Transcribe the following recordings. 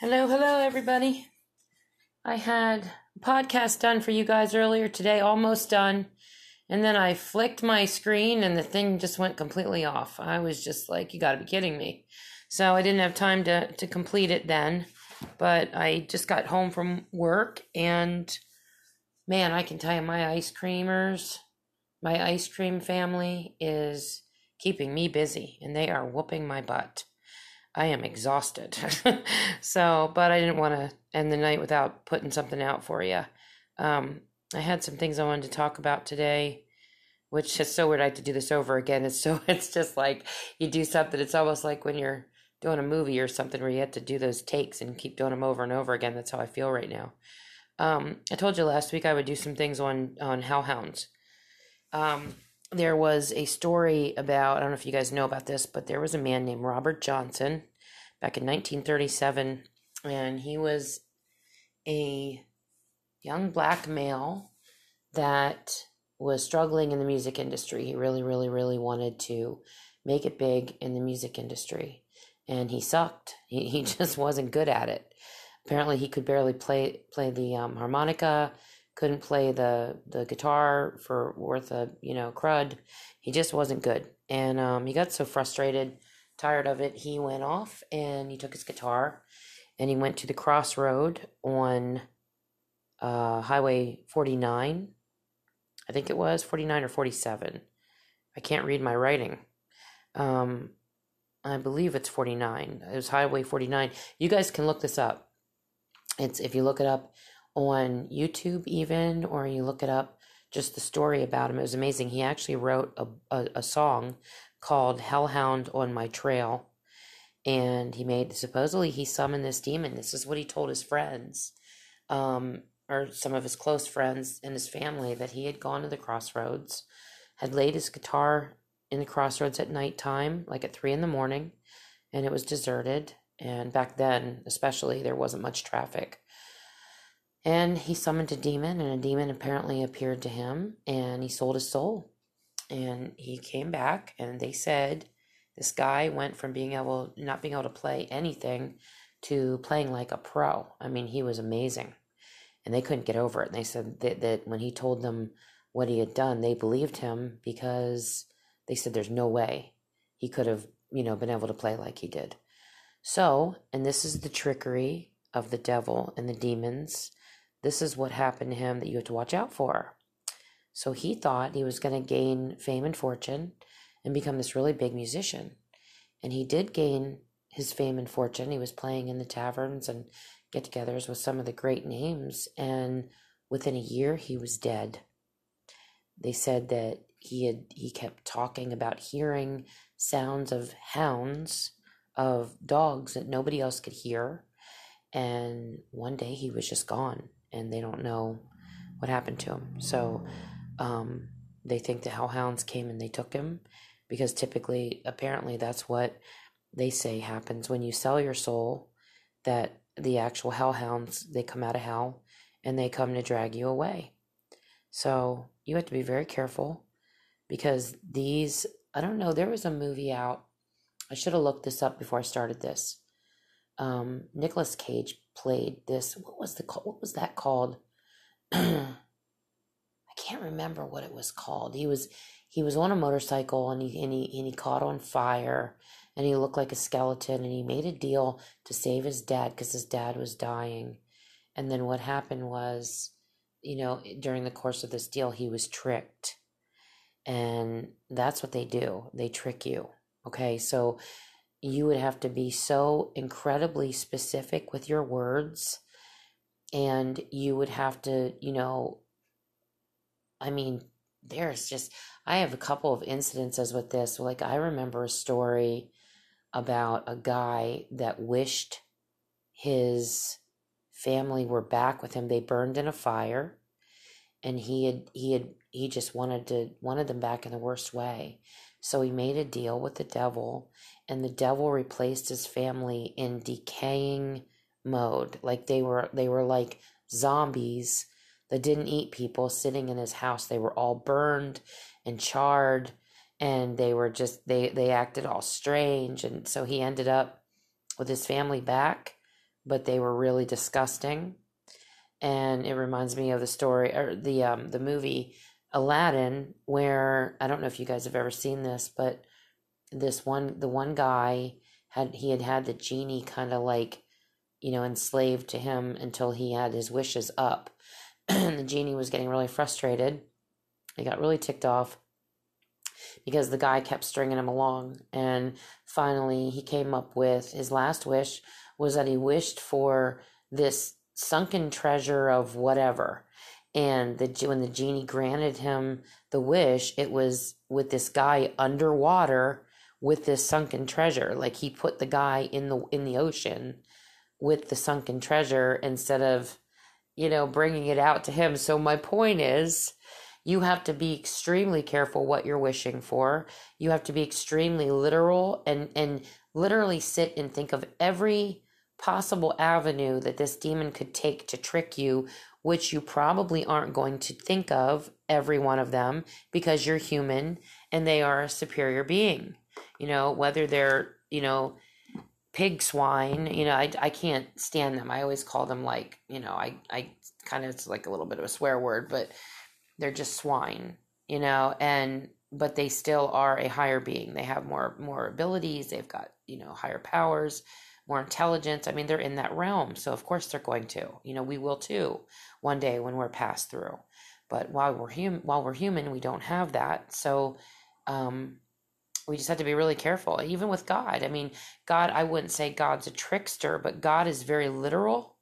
Hello, hello, everybody. I had a podcast done for you guys earlier today, almost done. And then I flicked my screen and the thing just went completely off. I was just like, you gotta be kidding me. So I didn't have time to, to complete it then. But I just got home from work and man, I can tell you, my ice creamers, my ice cream family is keeping me busy and they are whooping my butt. I am exhausted. so, but I didn't want to end the night without putting something out for you. Um, I had some things I wanted to talk about today, which is so weird. I have to do this over again. It's so, it's just like you do something. It's almost like when you're doing a movie or something where you have to do those takes and keep doing them over and over again. That's how I feel right now. Um, I told you last week I would do some things on, on hellhounds. Um, there was a story about, I don't know if you guys know about this, but there was a man named Robert Johnson back in 1937, and he was a young black male that was struggling in the music industry. He really, really, really wanted to make it big in the music industry, and he sucked. He, he just wasn't good at it. Apparently, he could barely play play the um, harmonica couldn't play the the guitar for worth a you know crud. He just wasn't good, and um, he got so frustrated, tired of it. He went off and he took his guitar, and he went to the crossroad on uh, Highway forty nine. I think it was forty nine or forty seven. I can't read my writing. Um, I believe it's 49. It was Highway 49. You guys can look this up. It's if you look it up, on YouTube, even, or you look it up, just the story about him. It was amazing. He actually wrote a, a, a song called Hellhound on My Trail. And he made, supposedly, he summoned this demon. This is what he told his friends, um, or some of his close friends and his family, that he had gone to the crossroads, had laid his guitar in the crossroads at nighttime, like at three in the morning, and it was deserted. And back then, especially, there wasn't much traffic. And he summoned a demon, and a demon apparently appeared to him, and he sold his soul. And he came back, and they said this guy went from being able, not being able to play anything, to playing like a pro. I mean, he was amazing. And they couldn't get over it. And they said that, that when he told them what he had done, they believed him because they said there's no way he could have, you know, been able to play like he did. So, and this is the trickery of the devil and the demons this is what happened to him that you have to watch out for. So he thought he was going to gain fame and fortune and become this really big musician. And he did gain his fame and fortune. He was playing in the taverns and get togethers with some of the great names. And within a year, he was dead. They said that he had he kept talking about hearing sounds of hounds of dogs that nobody else could hear and one day he was just gone and they don't know what happened to him. So um, they think the hellhounds came and they took him because typically, apparently, that's what they say happens when you sell your soul. That the actual hellhounds they come out of hell and they come to drag you away. So you have to be very careful because these. I don't know. There was a movie out. I should have looked this up before I started this. Um, Nicolas Cage played this. What was the what was that called? I can't remember what it was called. He was he was on a motorcycle and he and he and he caught on fire and he looked like a skeleton and he made a deal to save his dad because his dad was dying. And then what happened was, you know, during the course of this deal, he was tricked. And that's what they do. They trick you. Okay. So you would have to be so incredibly specific with your words and you would have to you know i mean there's just i have a couple of incidences with this. Like i remember a story about a guy that wished his family were back with him. They burned in a fire and he had he had he just wanted to wanted them back in the worst way so he made a deal with the devil and the devil replaced his family in decaying mode. Like they were they were like zombies that didn't eat people sitting in his house. They were all burned and charred and they were just they they acted all strange. And so he ended up with his family back but they were really disgusting. And it reminds me of the story or the um the movie Aladdin, where I don't know if you guys have ever seen this, but this one the one guy had he had had the genie kind of like you know enslaved to him until he had his wishes up. And the genie was getting really frustrated. He got really ticked off because the guy kept stringing him along. And finally he came up with his last wish was that he wished for this sunken treasure of whatever and the when the genie granted him the wish it was with this guy underwater with this sunken treasure. Like he put the guy in the in the ocean with the sunken treasure instead of you know bringing it out to him. So my point is you have to be extremely careful what you're wishing for. You have to be extremely literal and and literally sit and think of every possible avenue that this demon could take to trick you which you probably aren't going to think of every one of them because you're human and they are a superior being you know, whether they're, you know, pig swine, you know, I, I can't stand them. I always call them like, you know, I, I kind of, it's like a little bit of a swear word, but they're just swine, you know, and, but they still are a higher being. They have more, more abilities. They've got, you know, higher powers, more intelligence. I mean, they're in that realm. So of course they're going to, you know, we will too one day when we're passed through. But while we're human, while we're human, we don't have that. So, um, we just have to be really careful even with god. I mean god i wouldn't say god's a trickster but god is very literal.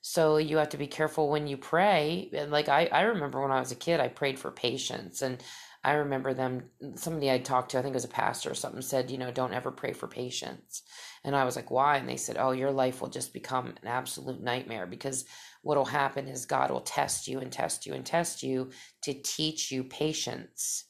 So you have to be careful when you pray. And like i, I remember when i was a kid i prayed for patience. And i remember them somebody i talked to i think it was a pastor or something said you know don't ever pray for patience. And i was like why? And they said oh your life will just become an absolute nightmare because what will happen is god will test you and test you and test you to teach you patience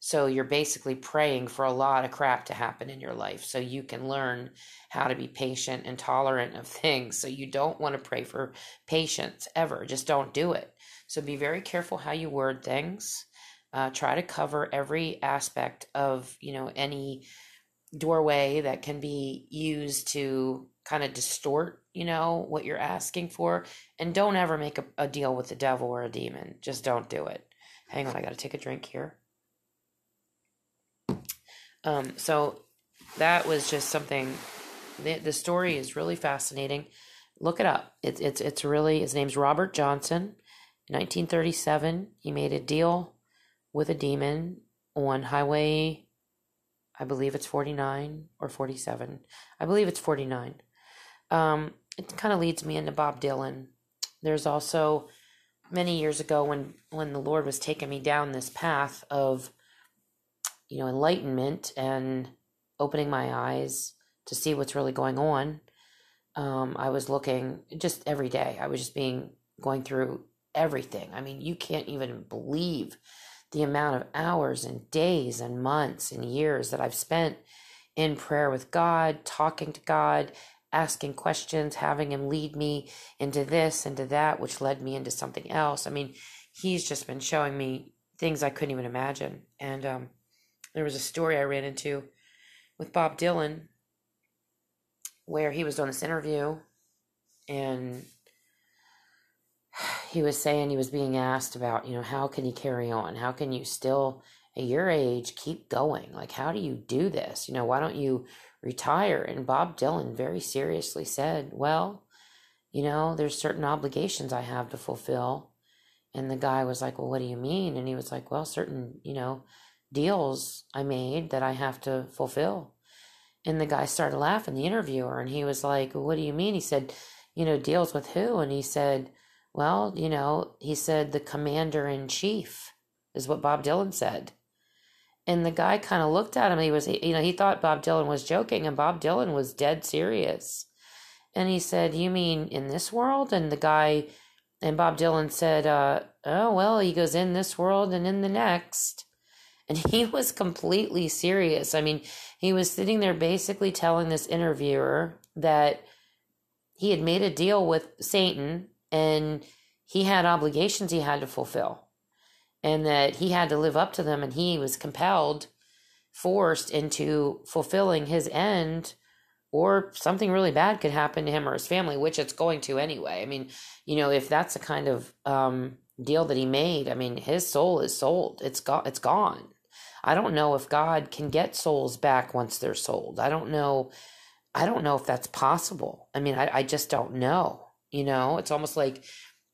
so you're basically praying for a lot of crap to happen in your life so you can learn how to be patient and tolerant of things. So you don't want to pray for patience ever. Just don't do it. So be very careful how you word things. Uh, try to cover every aspect of you know any doorway that can be used to kind of distort you know what you're asking for and don't ever make a, a deal with the devil or a demon just don't do it hang on i gotta take a drink here um, so that was just something. The, the story is really fascinating. Look it up. It's it's it's really his name's Robert Johnson. In 1937, he made a deal with a demon on Highway. I believe it's 49 or 47. I believe it's 49. Um, it kind of leads me into Bob Dylan. There's also many years ago when when the Lord was taking me down this path of you know, enlightenment and opening my eyes to see what's really going on. Um, I was looking just every day. I was just being going through everything. I mean, you can't even believe the amount of hours and days and months and years that I've spent in prayer with God, talking to God, asking questions, having Him lead me into this, into that, which led me into something else. I mean, He's just been showing me things I couldn't even imagine. And um, there was a story I ran into with Bob Dylan where he was doing this interview and he was saying he was being asked about, you know, how can you carry on? How can you still at your age keep going? Like how do you do this? You know, why don't you retire? And Bob Dylan very seriously said, "Well, you know, there's certain obligations I have to fulfill." And the guy was like, "Well, what do you mean?" And he was like, "Well, certain, you know, deals I made that I have to fulfill. And the guy started laughing, the interviewer, and he was like, What do you mean? He said, You know, deals with who? And he said, Well, you know, he said, The commander in chief is what Bob Dylan said. And the guy kind of looked at him. He was, you know, he thought Bob Dylan was joking, and Bob Dylan was dead serious. And he said, You mean in this world? And the guy, and Bob Dylan said, uh, Oh, well, he goes in this world and in the next. And he was completely serious. I mean, he was sitting there basically telling this interviewer that he had made a deal with Satan and he had obligations he had to fulfill and that he had to live up to them and he was compelled forced into fulfilling his end or something really bad could happen to him or his family, which it's going to anyway. I mean, you know, if that's the kind of um, deal that he made, I mean, his soul is sold. It's got it's gone. I don't know if God can get souls back once they're sold. I don't know. I don't know if that's possible. I mean, I, I just don't know. You know, it's almost like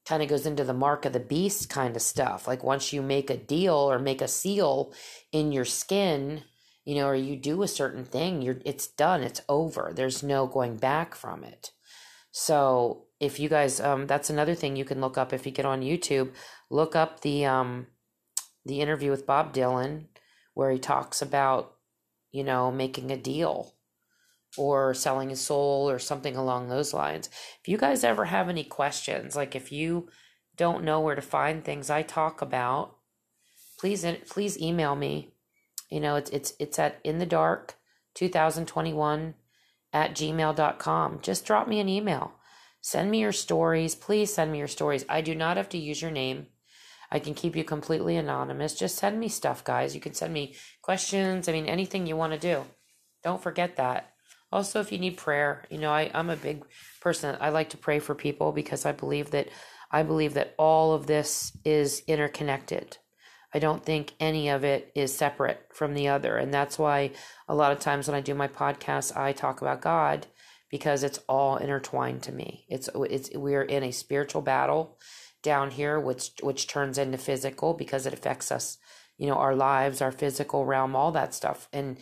kind of goes into the mark of the beast kind of stuff. Like once you make a deal or make a seal in your skin, you know, or you do a certain thing, you're it's done, it's over. There's no going back from it. So if you guys um that's another thing you can look up if you get on YouTube, look up the um the interview with Bob Dylan where he talks about, you know, making a deal or selling his soul or something along those lines. If you guys ever have any questions, like if you don't know where to find things I talk about, please please email me. You know, it's it's it's at in the dark 2021 at gmail.com. Just drop me an email. Send me your stories. Please send me your stories. I do not have to use your name. I can keep you completely anonymous. Just send me stuff, guys. You can send me questions. I mean, anything you want to do. Don't forget that. Also, if you need prayer, you know, I, I'm a big person. I like to pray for people because I believe that I believe that all of this is interconnected. I don't think any of it is separate from the other. And that's why a lot of times when I do my podcast, I talk about God because it's all intertwined to me. It's it's we're in a spiritual battle down here which which turns into physical because it affects us you know our lives our physical realm all that stuff and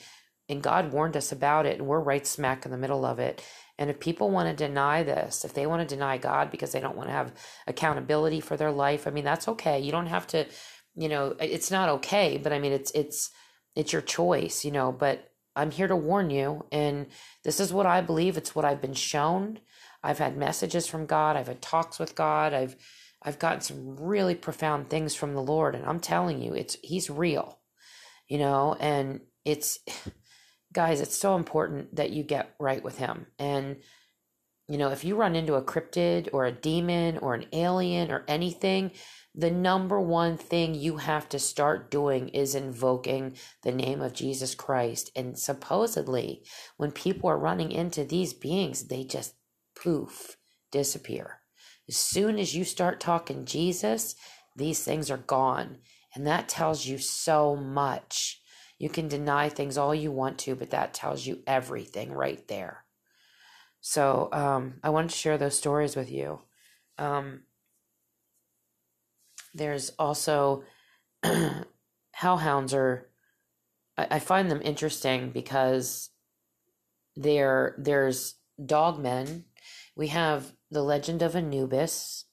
and god warned us about it and we're right smack in the middle of it. And if people want to deny this if they want to deny god because they don't want to have accountability for their life i mean that's okay. You don't have to you know it's not okay but i mean it's it's it's your choice you know but i'm here to warn you and this is what i believe. It's what i've been shown. I've had messages from god. I've had talks with god. I've I've gotten some really profound things from the Lord, and I'm telling you, it's He's real, you know, and it's guys, it's so important that you get right with Him. And you know, if you run into a cryptid or a demon or an alien or anything, the number one thing you have to start doing is invoking the name of Jesus Christ. And supposedly, when people are running into these beings, they just poof disappear. As soon as you start talking Jesus, these things are gone. And that tells you so much. You can deny things all you want to, but that tells you everything right there. So um, I wanted to share those stories with you. Um, there's also hellhounds are. I, I find them interesting because there there's dogmen. We have the legend of Anubis,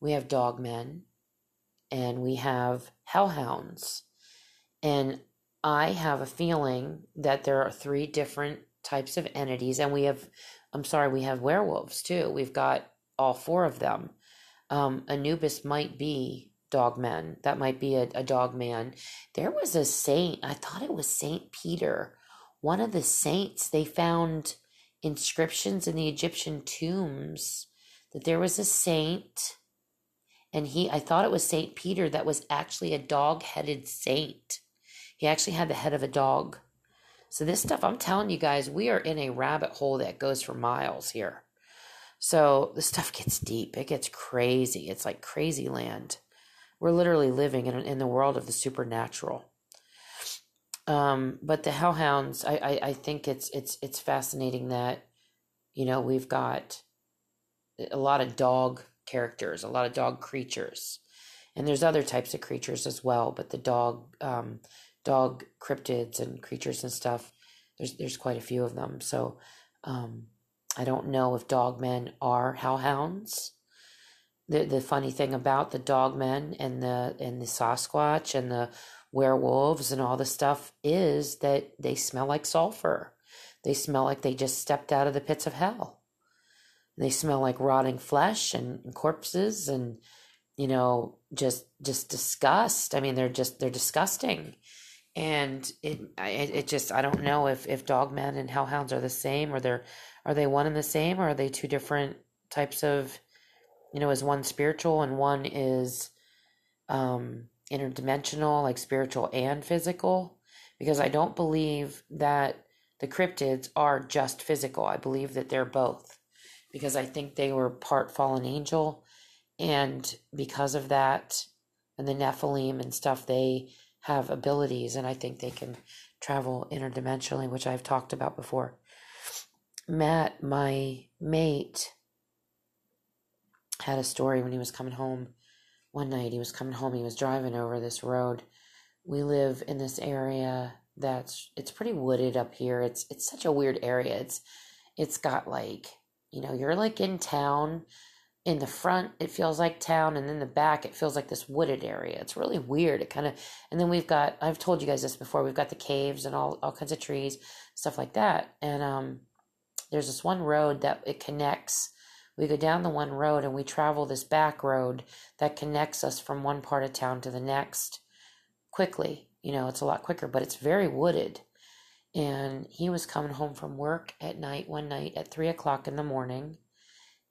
we have dogmen, and we have hellhounds. And I have a feeling that there are three different types of entities, and we have, I'm sorry, we have werewolves too. We've got all four of them. Um, Anubis might be dog dogmen. That might be a, a dog man. There was a saint, I thought it was Saint Peter, one of the saints. They found inscriptions in the Egyptian tombs that there was a saint and he I thought it was Saint Peter that was actually a dog-headed saint. He actually had the head of a dog. So this stuff I'm telling you guys, we are in a rabbit hole that goes for miles here. So the stuff gets deep. It gets crazy. It's like crazy land. We're literally living in in the world of the supernatural. Um, but the hellhounds, I, I I think it's it's it's fascinating that you know we've got a lot of dog characters, a lot of dog creatures. And there's other types of creatures as well, but the dog um, dog cryptids and creatures and stuff, there's there's quite a few of them. So um, I don't know if dogmen are hellhounds. The the funny thing about the dogmen and the and the Sasquatch and the werewolves and all the stuff is that they smell like sulfur. They smell like they just stepped out of the pits of hell they smell like rotting flesh and, and corpses and you know just just disgust i mean they're just they're disgusting and it it, it just i don't know if if dogmen and hellhounds are the same or they're are they one and the same or are they two different types of you know is one spiritual and one is um interdimensional like spiritual and physical because i don't believe that the cryptids are just physical. I believe that they're both because I think they were part fallen angel. And because of that, and the Nephilim and stuff, they have abilities, and I think they can travel interdimensionally, which I've talked about before. Matt, my mate, had a story when he was coming home one night. He was coming home, he was driving over this road. We live in this area that's it's pretty wooded up here. It's it's such a weird area. It's it's got like, you know, you're like in town. In the front, it feels like town, and then the back, it feels like this wooded area. It's really weird. It kind of, and then we've got, I've told you guys this before, we've got the caves and all, all kinds of trees, stuff like that. And um, there's this one road that it connects. We go down the one road and we travel this back road that connects us from one part of town to the next quickly. You know, it's a lot quicker, but it's very wooded. And he was coming home from work at night one night at three o'clock in the morning.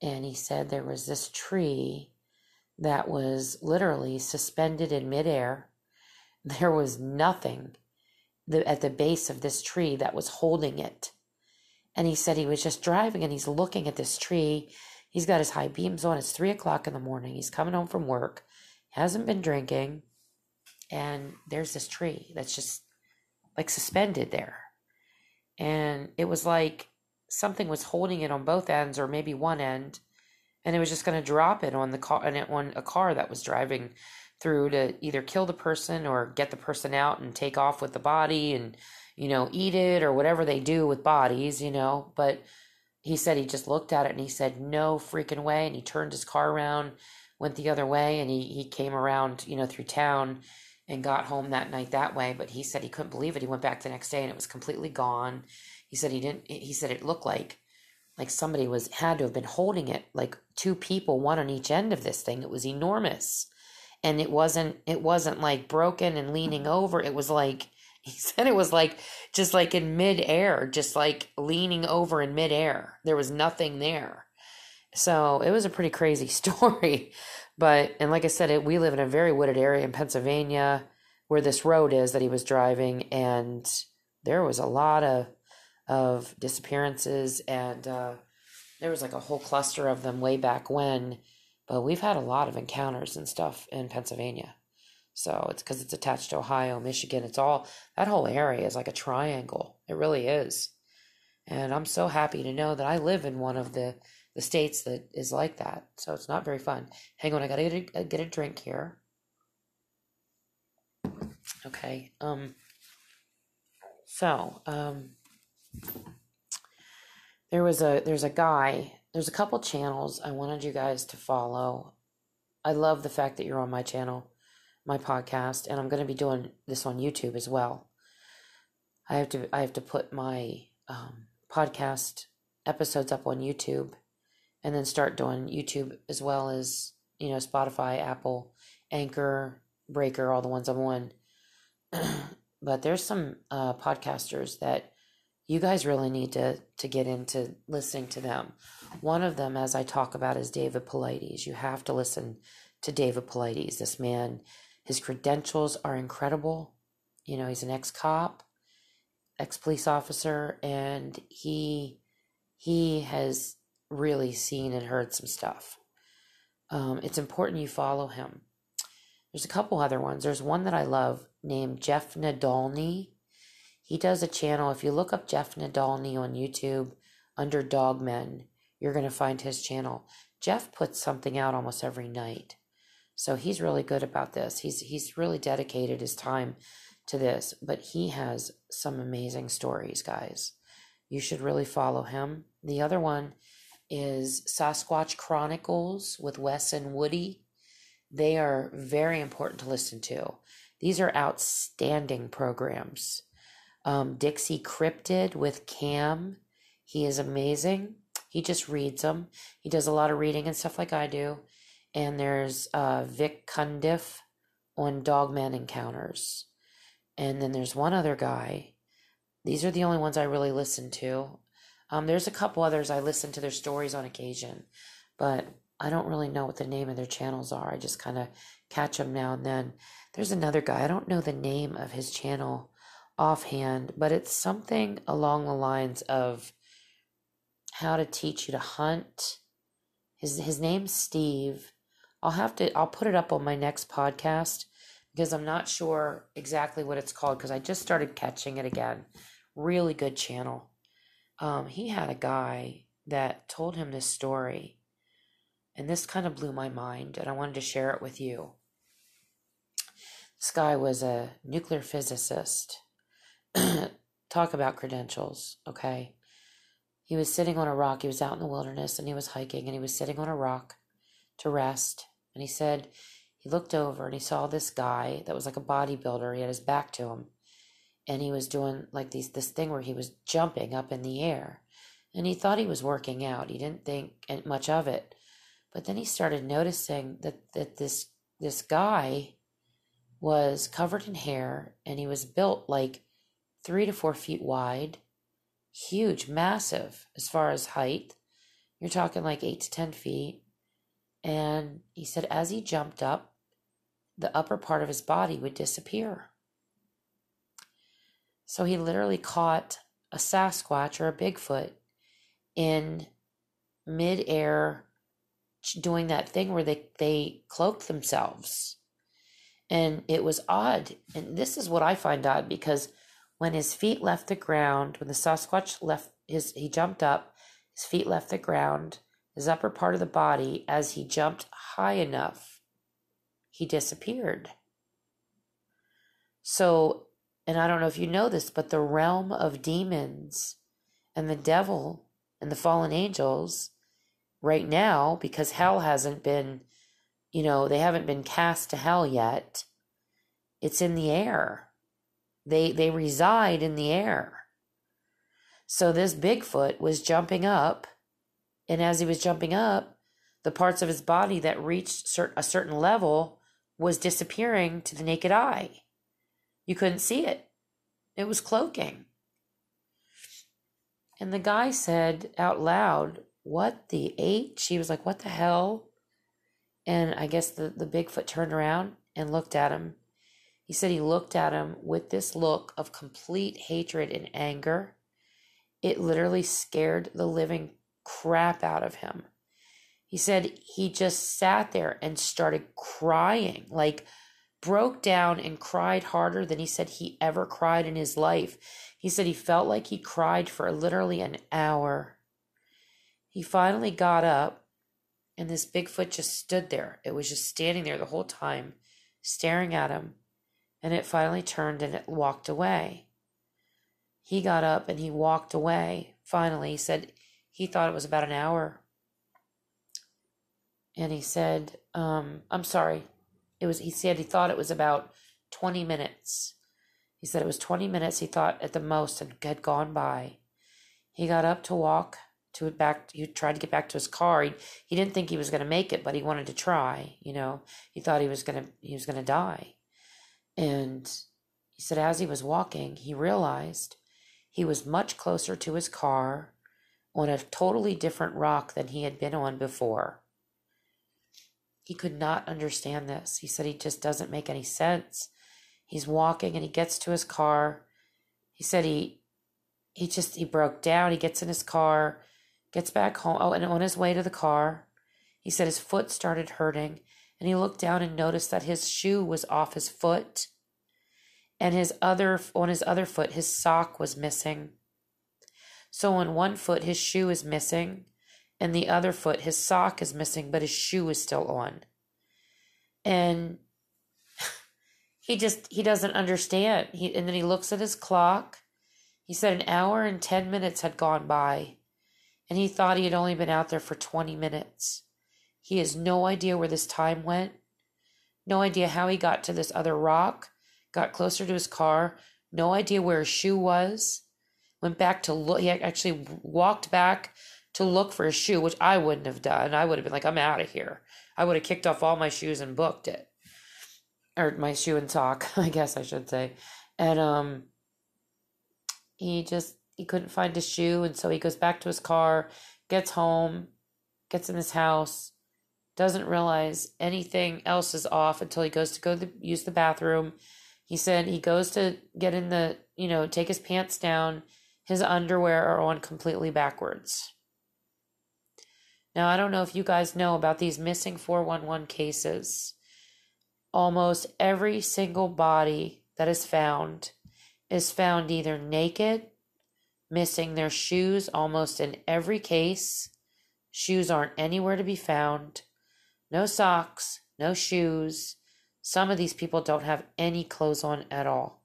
And he said there was this tree that was literally suspended in midair. There was nothing at the base of this tree that was holding it. And he said he was just driving and he's looking at this tree. He's got his high beams on. It's three o'clock in the morning. He's coming home from work, hasn't been drinking. And there's this tree that's just like suspended there. And it was like something was holding it on both ends or maybe one end. And it was just going to drop it on the car and on a car that was driving through to either kill the person or get the person out and take off with the body and you know, eat it or whatever they do with bodies, you know. But he said he just looked at it and he said, no freaking way. And he turned his car around, went the other way, and he, he came around, you know, through town and got home that night that way. But he said he couldn't believe it. He went back the next day and it was completely gone. He said he didn't, he said it looked like, like somebody was, had to have been holding it, like two people, one on each end of this thing. It was enormous. And it wasn't, it wasn't like broken and leaning over. It was like, he said it was like just like in midair, just like leaning over in midair. There was nothing there. So it was a pretty crazy story. But, and like I said, it, we live in a very wooded area in Pennsylvania where this road is that he was driving. And there was a lot of, of disappearances and, uh, there was like a whole cluster of them way back when, but we've had a lot of encounters and stuff in Pennsylvania. So it's because it's attached to Ohio, Michigan. It's all that whole area is like a triangle. It really is. And I'm so happy to know that I live in one of the, the states that is like that. So it's not very fun. Hang on, I gotta get a, get a drink here. Okay. Um. So um. There was a there's a guy. There's a couple channels I wanted you guys to follow. I love the fact that you're on my channel my podcast, and I'm going to be doing this on YouTube as well. I have to I have to put my um, podcast episodes up on YouTube, and then start doing YouTube as well as you know Spotify, Apple, Anchor, Breaker, all the ones I'm on. but there's some uh, podcasters that you guys really need to to get into listening to them. One of them, as I talk about, is David Paulides. You have to listen to David Paulides. This man his credentials are incredible. You know, he's an ex cop, ex police officer, and he he has really seen and heard some stuff. Um, it's important you follow him. There's a couple other ones. There's one that I love named Jeff Nadolny. He does a channel. If you look up Jeff Nadolny on YouTube under Dogmen, you're going to find his channel. Jeff puts something out almost every night. So he's really good about this. He's he's really dedicated his time to this, but he has some amazing stories, guys. You should really follow him. The other one is Sasquatch Chronicles with Wes and Woody. They are very important to listen to. These are outstanding programs. Um, Dixie Cryptid with Cam. He is amazing. He just reads them. He does a lot of reading and stuff like I do and there's uh, Vic Cundiff on Dogman Encounters. And then there's one other guy. These are the only ones I really listen to. Um, there's a couple others I listen to their stories on occasion, but I don't really know what the name of their channels are. I just kind of catch them now and then. There's another guy. I don't know the name of his channel offhand, but it's something along the lines of how to teach you to hunt. His his name's Steve. I'll have to I'll put it up on my next podcast because I'm not sure exactly what it's called because I just started catching it again. Really good channel. Um, he had a guy that told him this story, and this kind of blew my mind, and I wanted to share it with you. This guy was a nuclear physicist. Talk about credentials, okay? He was sitting on a rock. He was out in the wilderness and he was hiking and he was sitting on a rock to rest. And he said he looked over and he saw this guy that was like a bodybuilder. He had his back to him. And he was doing like these this thing where he was jumping up in the air. And he thought he was working out. He didn't think much of it. But then he started noticing that, that this this guy was covered in hair and he was built like three to four feet wide, huge, massive as far as height. You're talking like eight to 10 feet. And he said as he jumped up, the upper part of his body would disappear. So he literally caught a Sasquatch or a Bigfoot in midair doing that thing where they, they cloak themselves. And it was odd. And this is what I find odd because when his feet left the ground, when the Sasquatch left his, he jumped up, his feet left the ground, his upper part of the body, as he jumped high enough, he disappeared. So, and I don't know if you know this, but the realm of demons and the devil and the fallen angels right now, because hell hasn't been, you know, they haven't been cast to hell yet, it's in the air. They they reside in the air. So this Bigfoot was jumping up, and as he was jumping up, the parts of his body that reached a certain level was disappearing to the naked eye. You couldn't see it. It was cloaking. And the guy said out loud, What the H? She was like, What the hell? And I guess the, the Bigfoot turned around and looked at him he said he looked at him with this look of complete hatred and anger. It literally scared the living crap out of him. He said he just sat there and started crying, like broke down and cried harder than he said he ever cried in his life. He said he felt like he cried for literally an hour. He finally got up, and this Bigfoot just stood there. It was just standing there the whole time, staring at him and it finally turned and it walked away. He got up and he walked away. Finally, he said he thought it was about an hour. And he said, um, I'm sorry. It was he said he thought it was about 20 minutes. He said it was 20 minutes he thought at the most had gone by. He got up to walk to it back he tried to get back to his car. He, he didn't think he was going to make it, but he wanted to try, you know. He thought he was going to he was going to die. And he said, as he was walking, he realized he was much closer to his car on a totally different rock than he had been on before. He could not understand this. He said he just doesn't make any sense. He's walking and he gets to his car. He said he he just he broke down. He gets in his car, gets back home. Oh, and on his way to the car, he said his foot started hurting and he looked down and noticed that his shoe was off his foot and his other on his other foot his sock was missing. So on one foot his shoe is missing and the other foot his sock is missing but his shoe is still on. And he just he doesn't understand. He and then he looks at his clock. He said an hour and 10 minutes had gone by and he thought he had only been out there for 20 minutes he has no idea where this time went, no idea how he got to this other rock, got closer to his car, no idea where his shoe was. Went back to look, he actually walked back to look for his shoe, which I wouldn't have done. I would have been like, I'm out of here. I would have kicked off all my shoes and booked it. Or my shoe and sock, I guess I should say. And um he just he couldn't find his shoe and so he goes back to his car, gets home, gets in his house, doesn't realize anything else is off until he goes to go the, use the bathroom. He said he goes to get in the, you know, take his pants down. His underwear are on completely backwards. Now, I don't know if you guys know about these missing 411 cases. Almost every single body that is found is found either naked, missing their shoes almost in every case. Shoes aren't anywhere to be found. No socks, no shoes. Some of these people don't have any clothes on at all.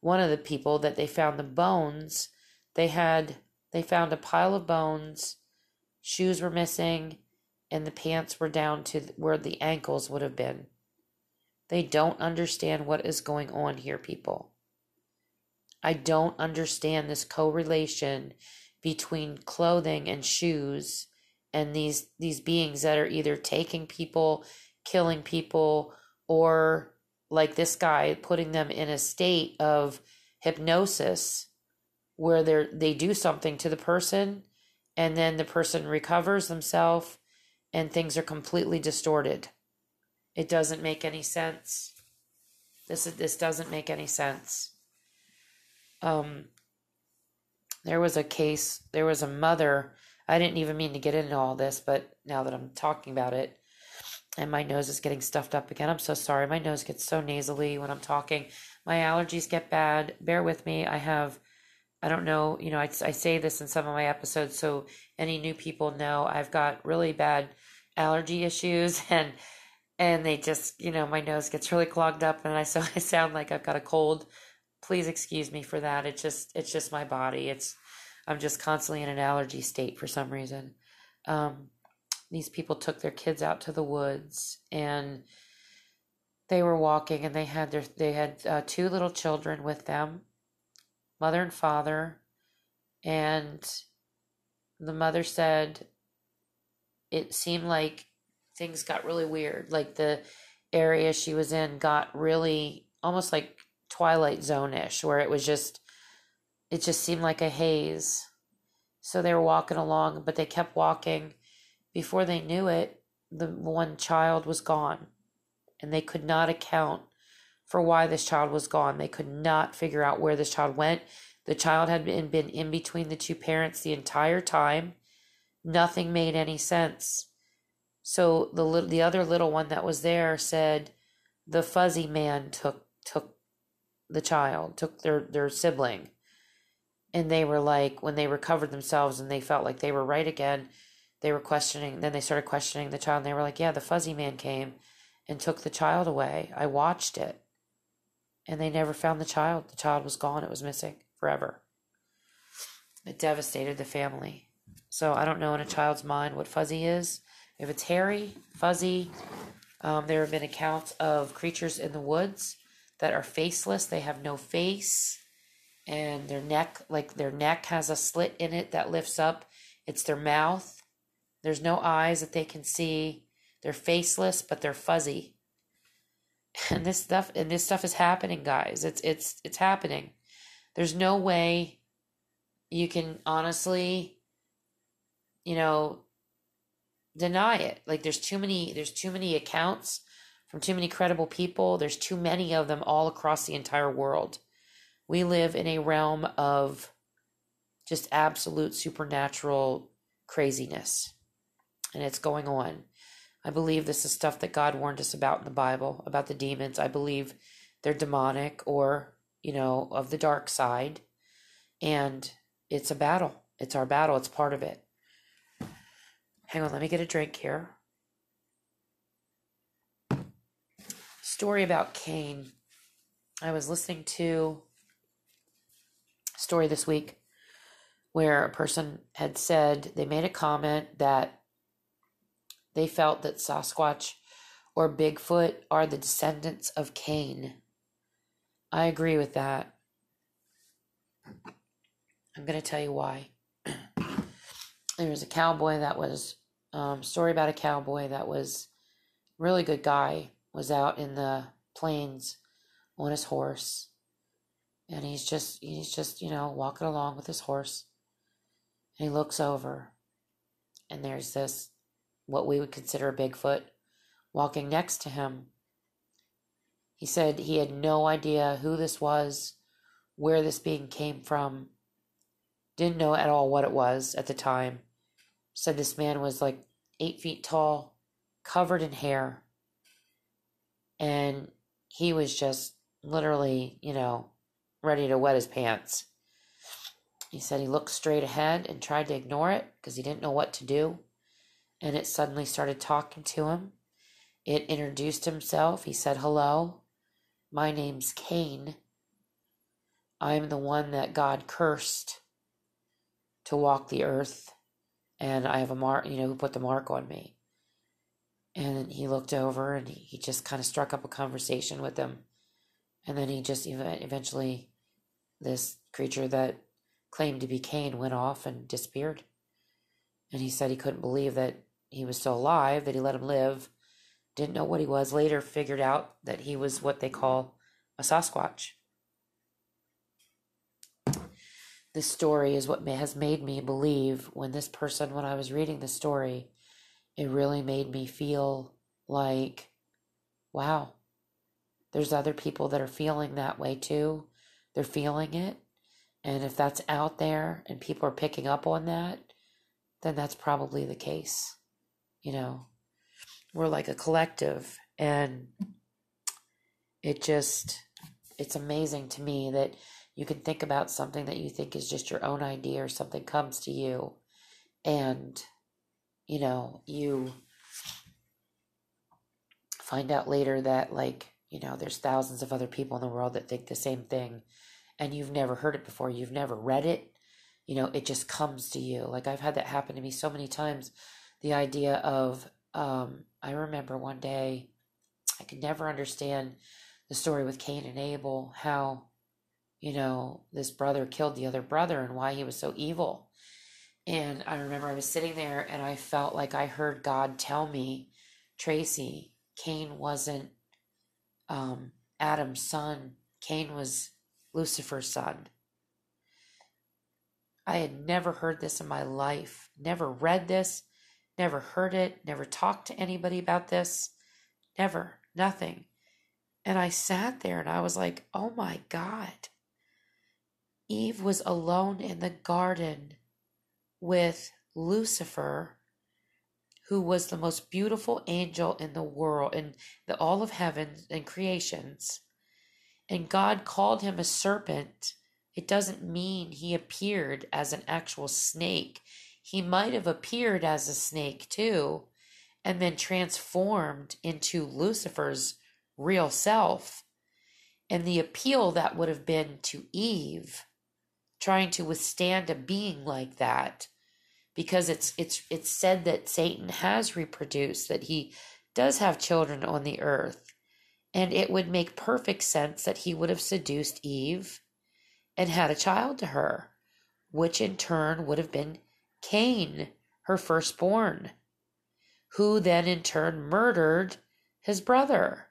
One of the people that they found the bones, they had they found a pile of bones shoes were missing, and the pants were down to where the ankles would have been. They don't understand what is going on here, people. I don't understand this correlation between clothing and shoes and these these beings that are either taking people, killing people, or like this guy putting them in a state of hypnosis where they they do something to the person and then the person recovers themselves and things are completely distorted. It doesn't make any sense. This is, this doesn't make any sense. Um, there was a case. There was a mother. I didn't even mean to get into all this, but now that I'm talking about it, and my nose is getting stuffed up again. I'm so sorry. My nose gets so nasally when I'm talking. My allergies get bad. Bear with me. I have I don't know, you know, I, I say this in some of my episodes so any new people know I've got really bad allergy issues and and they just, you know, my nose gets really clogged up and I so I sound like I've got a cold. Please excuse me for that. It's just it's just my body. It's I'm just constantly in an allergy state for some reason. Um, these people took their kids out to the woods and they were walking and they had their they had uh, two little children with them mother and father. And the mother said it seemed like things got really weird. Like the area she was in got really almost like Twilight Zone ish, where it was just, it just seemed like a haze. So they were walking along, but they kept walking. Before they knew it, the one child was gone. And they could not account for why this child was gone. They could not figure out where this child went. The child had been, been in between the two parents the entire time. Nothing made any sense. So the the other little one that was there said the fuzzy man took took the child, took their their sibling. And they were like when they recovered themselves and they felt like they were right again, they were questioning then they started questioning the child and they were like, "Yeah, the fuzzy man came and took the child away. I watched it." and they never found the child. The child was gone, it was missing forever. It devastated the family. So I don't know in a child's mind what fuzzy is. If it's hairy, fuzzy, um, there have been accounts of creatures in the woods that are faceless. They have no face, and their neck, like their neck, has a slit in it that lifts up. It's their mouth. There's no eyes that they can see. They're faceless, but they're fuzzy and this stuff and this stuff is happening guys it's it's it's happening there's no way you can honestly you know deny it like there's too many there's too many accounts from too many credible people there's too many of them all across the entire world we live in a realm of just absolute supernatural craziness and it's going on I believe this is stuff that God warned us about in the Bible, about the demons. I believe they're demonic or, you know, of the dark side. And it's a battle. It's our battle. It's part of it. Hang on, let me get a drink here. Story about Cain. I was listening to story this week where a person had said they made a comment that they felt that Sasquatch or Bigfoot are the descendants of Cain. I agree with that. I'm going to tell you why. there was a cowboy that was um, story about a cowboy that was really good guy was out in the plains on his horse and he's just he's just you know walking along with his horse and he looks over and there's this what we would consider a Bigfoot walking next to him. He said he had no idea who this was, where this being came from, didn't know at all what it was at the time. Said this man was like eight feet tall, covered in hair, and he was just literally, you know, ready to wet his pants. He said he looked straight ahead and tried to ignore it because he didn't know what to do. And it suddenly started talking to him. It introduced himself. He said, Hello, my name's Cain. I'm the one that God cursed to walk the earth. And I have a mark, you know, who put the mark on me. And he looked over and he just kind of struck up a conversation with him. And then he just eventually, this creature that claimed to be Cain went off and disappeared. And he said he couldn't believe that he was still alive, that he let him live. Didn't know what he was. Later figured out that he was what they call a Sasquatch. This story is what has made me believe when this person, when I was reading the story, it really made me feel like, wow, there's other people that are feeling that way too. They're feeling it. And if that's out there and people are picking up on that, then that's probably the case. You know, we're like a collective. And it just, it's amazing to me that you can think about something that you think is just your own idea or something comes to you and, you know, you find out later that, like, you know, there's thousands of other people in the world that think the same thing and you've never heard it before, you've never read it, you know, it just comes to you. Like I've had that happen to me so many times. The idea of, um, I remember one day, I could never understand the story with Cain and Abel, how, you know, this brother killed the other brother and why he was so evil. And I remember I was sitting there and I felt like I heard God tell me, Tracy, Cain wasn't um, Adam's son. Cain was Lucifer's son. I had never heard this in my life, never read this, never heard it, never talked to anybody about this, never, nothing. And I sat there and I was like, oh my God. Eve was alone in the garden with Lucifer, who was the most beautiful angel in the world, in the all of heaven and creations and God called him a serpent, it doesn't mean he appeared as an actual snake. He might have appeared as a snake too, and then transformed into Lucifer's real self. And the appeal that would have been to Eve trying to withstand a being like that because it's it's it's said that Satan has reproduced that he does have children on the earth and it would make perfect sense that he would have seduced Eve and had a child to her, which in turn would have been Cain, her firstborn, who then in turn murdered his brother.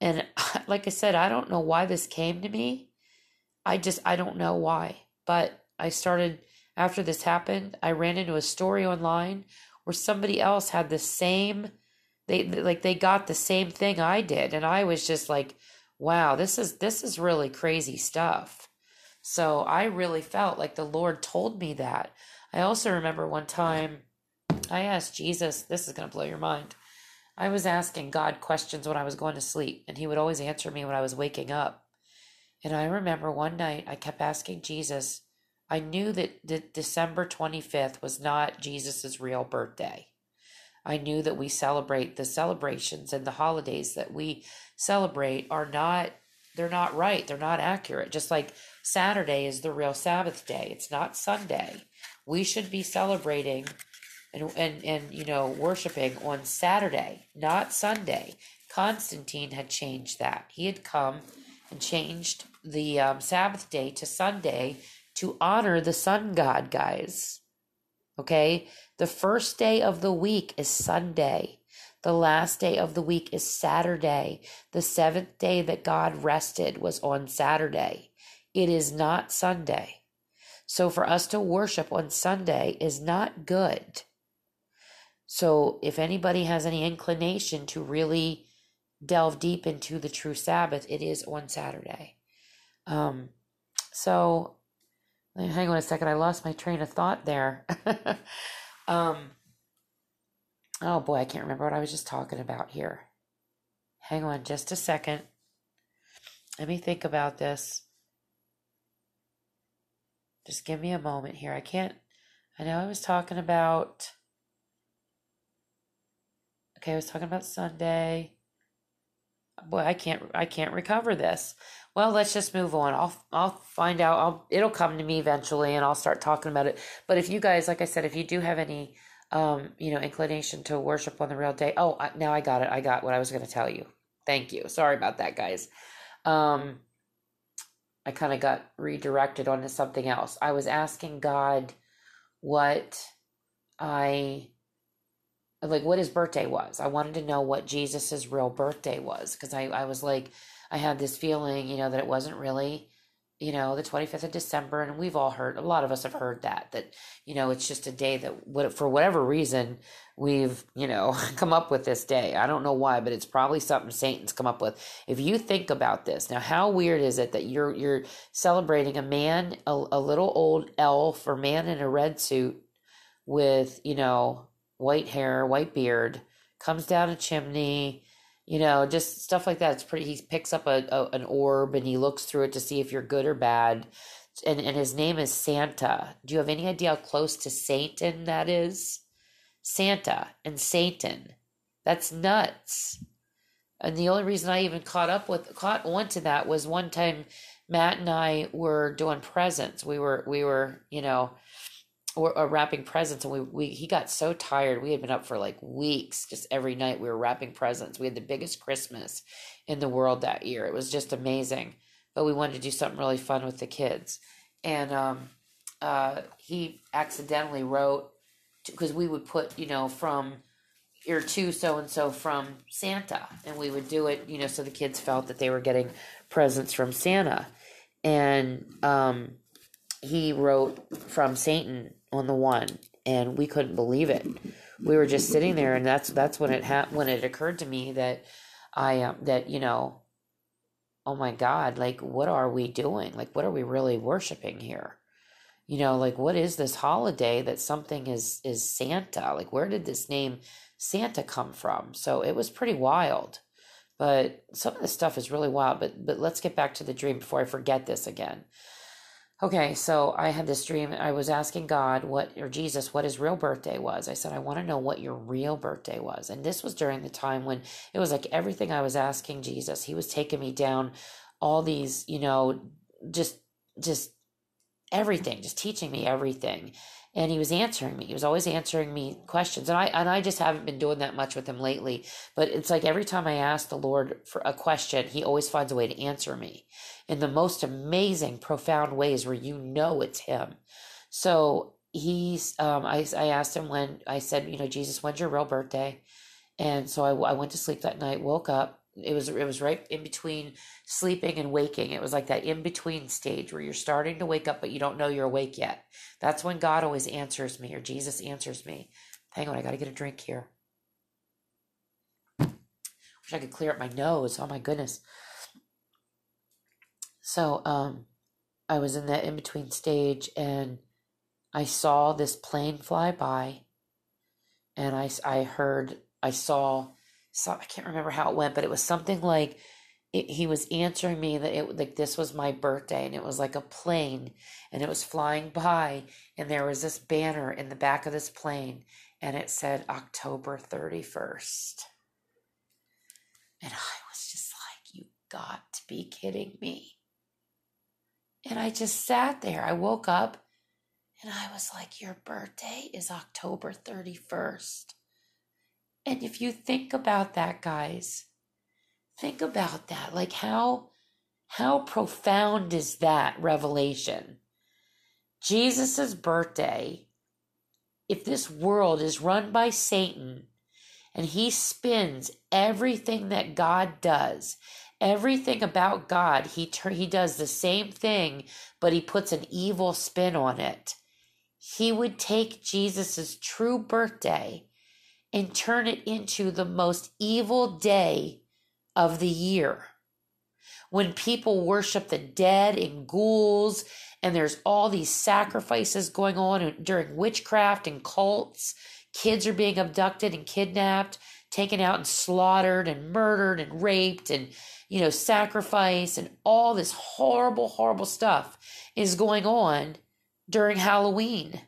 And like I said, I don't know why this came to me. I just, I don't know why. But I started, after this happened, I ran into a story online where somebody else had the same they like they got the same thing I did and I was just like wow this is this is really crazy stuff. So I really felt like the Lord told me that. I also remember one time I asked Jesus this is going to blow your mind. I was asking God questions when I was going to sleep and he would always answer me when I was waking up. And I remember one night I kept asking Jesus I knew that December 25th was not Jesus's real birthday I knew that we celebrate the celebrations and the holidays that we celebrate are not they're not right. They're not accurate. Just like Saturday is the real Sabbath day. It's not Sunday. We should be celebrating and and and you know worshiping on Saturday, not Sunday. Constantine had changed that. He had come and changed the um, Sabbath day to Sunday to honor the sun god, guys. Okay? The first day of the week is Sunday. The last day of the week is Saturday. The seventh day that God rested was on Saturday. It is not Sunday. So for us to worship on Sunday is not good. So if anybody has any inclination to really delve deep into the true Sabbath, it is on Saturday. Um, so hang on a second, I lost my train of thought there. um, oh boy, I can't remember what I was just talking about here. Hang on just a second. Let me think about this. Just give me a moment here. I can't. I know I was talking about. Okay, I was talking about Sunday. Boy, I can't. I can't recover this. Well, let's just move on. I'll. I'll find out. I'll. It'll come to me eventually, and I'll start talking about it. But if you guys, like I said, if you do have any, um, you know, inclination to worship on the real day. Oh, now I got it. I got what I was going to tell you. Thank you. Sorry about that, guys. Um, I kind of got redirected onto something else. I was asking God what I like what his birthday was. I wanted to know what Jesus's real birthday was because I, I was like I had this feeling, you know, that it wasn't really you know, the 25th of December. And we've all heard, a lot of us have heard that, that, you know, it's just a day that, for whatever reason, we've, you know, come up with this day. I don't know why, but it's probably something Satan's come up with. If you think about this, now, how weird is it that you're, you're celebrating a man, a, a little old elf or man in a red suit with, you know, white hair, white beard, comes down a chimney, you know, just stuff like that. It's pretty. He picks up a, a, an orb and he looks through it to see if you're good or bad. And and his name is Santa. Do you have any idea how close to Satan that is? Santa and Satan. That's nuts. And the only reason I even caught up with caught on to that was one time Matt and I were doing presents. We were we were you know or, or wrapping presents and we, we he got so tired we had been up for like weeks just every night we were wrapping presents. We had the biggest christmas in the world that year. It was just amazing. But we wanted to do something really fun with the kids. And um, uh, he accidentally wrote because we would put you know from or to so and so from santa and we would do it you know so the kids felt that they were getting presents from santa. And um, he wrote from satan on the one and we couldn't believe it. We were just sitting there and that's that's when it ha- when it occurred to me that i um, that you know oh my god like what are we doing? Like what are we really worshiping here? You know like what is this holiday that something is is santa? Like where did this name santa come from? So it was pretty wild. But some of the stuff is really wild but but let's get back to the dream before i forget this again Okay, so I had this dream. I was asking God what, or Jesus, what his real birthday was. I said, I want to know what your real birthday was. And this was during the time when it was like everything I was asking Jesus, he was taking me down all these, you know, just, just everything, just teaching me everything and he was answering me. He was always answering me questions, and I and I just haven't been doing that much with him lately. But it's like every time I ask the Lord for a question, He always finds a way to answer me in the most amazing, profound ways where you know it's Him. So he's, um, I I asked him when I said, you know, Jesus, when's your real birthday? And so I, I went to sleep that night, woke up, it was it was right in between sleeping and waking. It was like that in between stage where you're starting to wake up but you don't know you're awake yet. That's when god always answers me or jesus answers me. Hang on i gotta get a drink here. Wish i could clear up my nose. Oh my goodness. So um i was in that in between stage and i saw this plane fly by and i i heard i saw so I can't remember how it went, but it was something like it, he was answering me that it like this was my birthday and it was like a plane and it was flying by and there was this banner in the back of this plane and it said October 31st. And I was just like, you got to be kidding me. And I just sat there. I woke up and I was like, your birthday is October 31st. And if you think about that, guys, think about that. Like how how profound is that revelation? Jesus' birthday, if this world is run by Satan and he spins everything that God does, everything about God, he he does the same thing, but he puts an evil spin on it. He would take Jesus' true birthday and turn it into the most evil day of the year. When people worship the dead and ghouls and there's all these sacrifices going on during witchcraft and cults kids are being abducted and kidnapped taken out and slaughtered and murdered and raped and you know sacrifice and all this horrible horrible stuff is going on during halloween.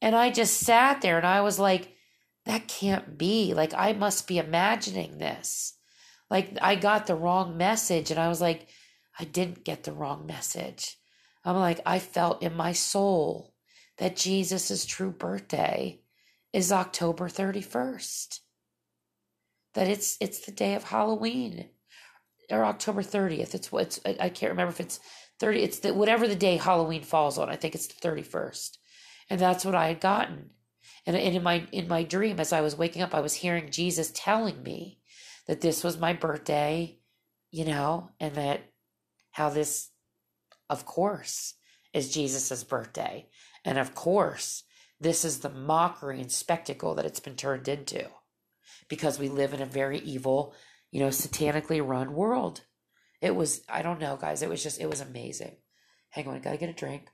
And i just sat there and i was like that can't be like i must be imagining this like I got the wrong message and I was like, I didn't get the wrong message. I'm like, I felt in my soul that Jesus' true birthday is October 31st. That it's it's the day of Halloween or October 30th. It's what's I can't remember if it's 30 it's the whatever the day Halloween falls on. I think it's the 31st. And that's what I had gotten. And, and in my in my dream as I was waking up I was hearing Jesus telling me that this was my birthday, you know, and that how this, of course, is Jesus's birthday. And of course, this is the mockery and spectacle that it's been turned into because we live in a very evil, you know, satanically run world. It was, I don't know, guys. It was just, it was amazing. Hang on, I gotta get a drink.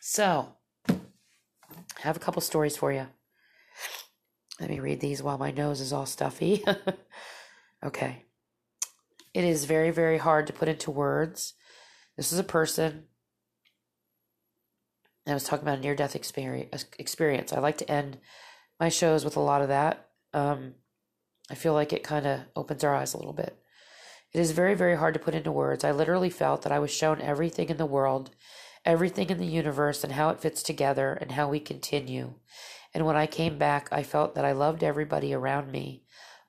So, I have a couple stories for you. Let me read these while my nose is all stuffy. okay. It is very, very hard to put into words. This is a person I was talking about a near death experience. I like to end my shows with a lot of that. Um, I feel like it kind of opens our eyes a little bit. It is very, very hard to put into words. I literally felt that I was shown everything in the world, everything in the universe, and how it fits together and how we continue. And when I came back, I felt that I loved everybody around me.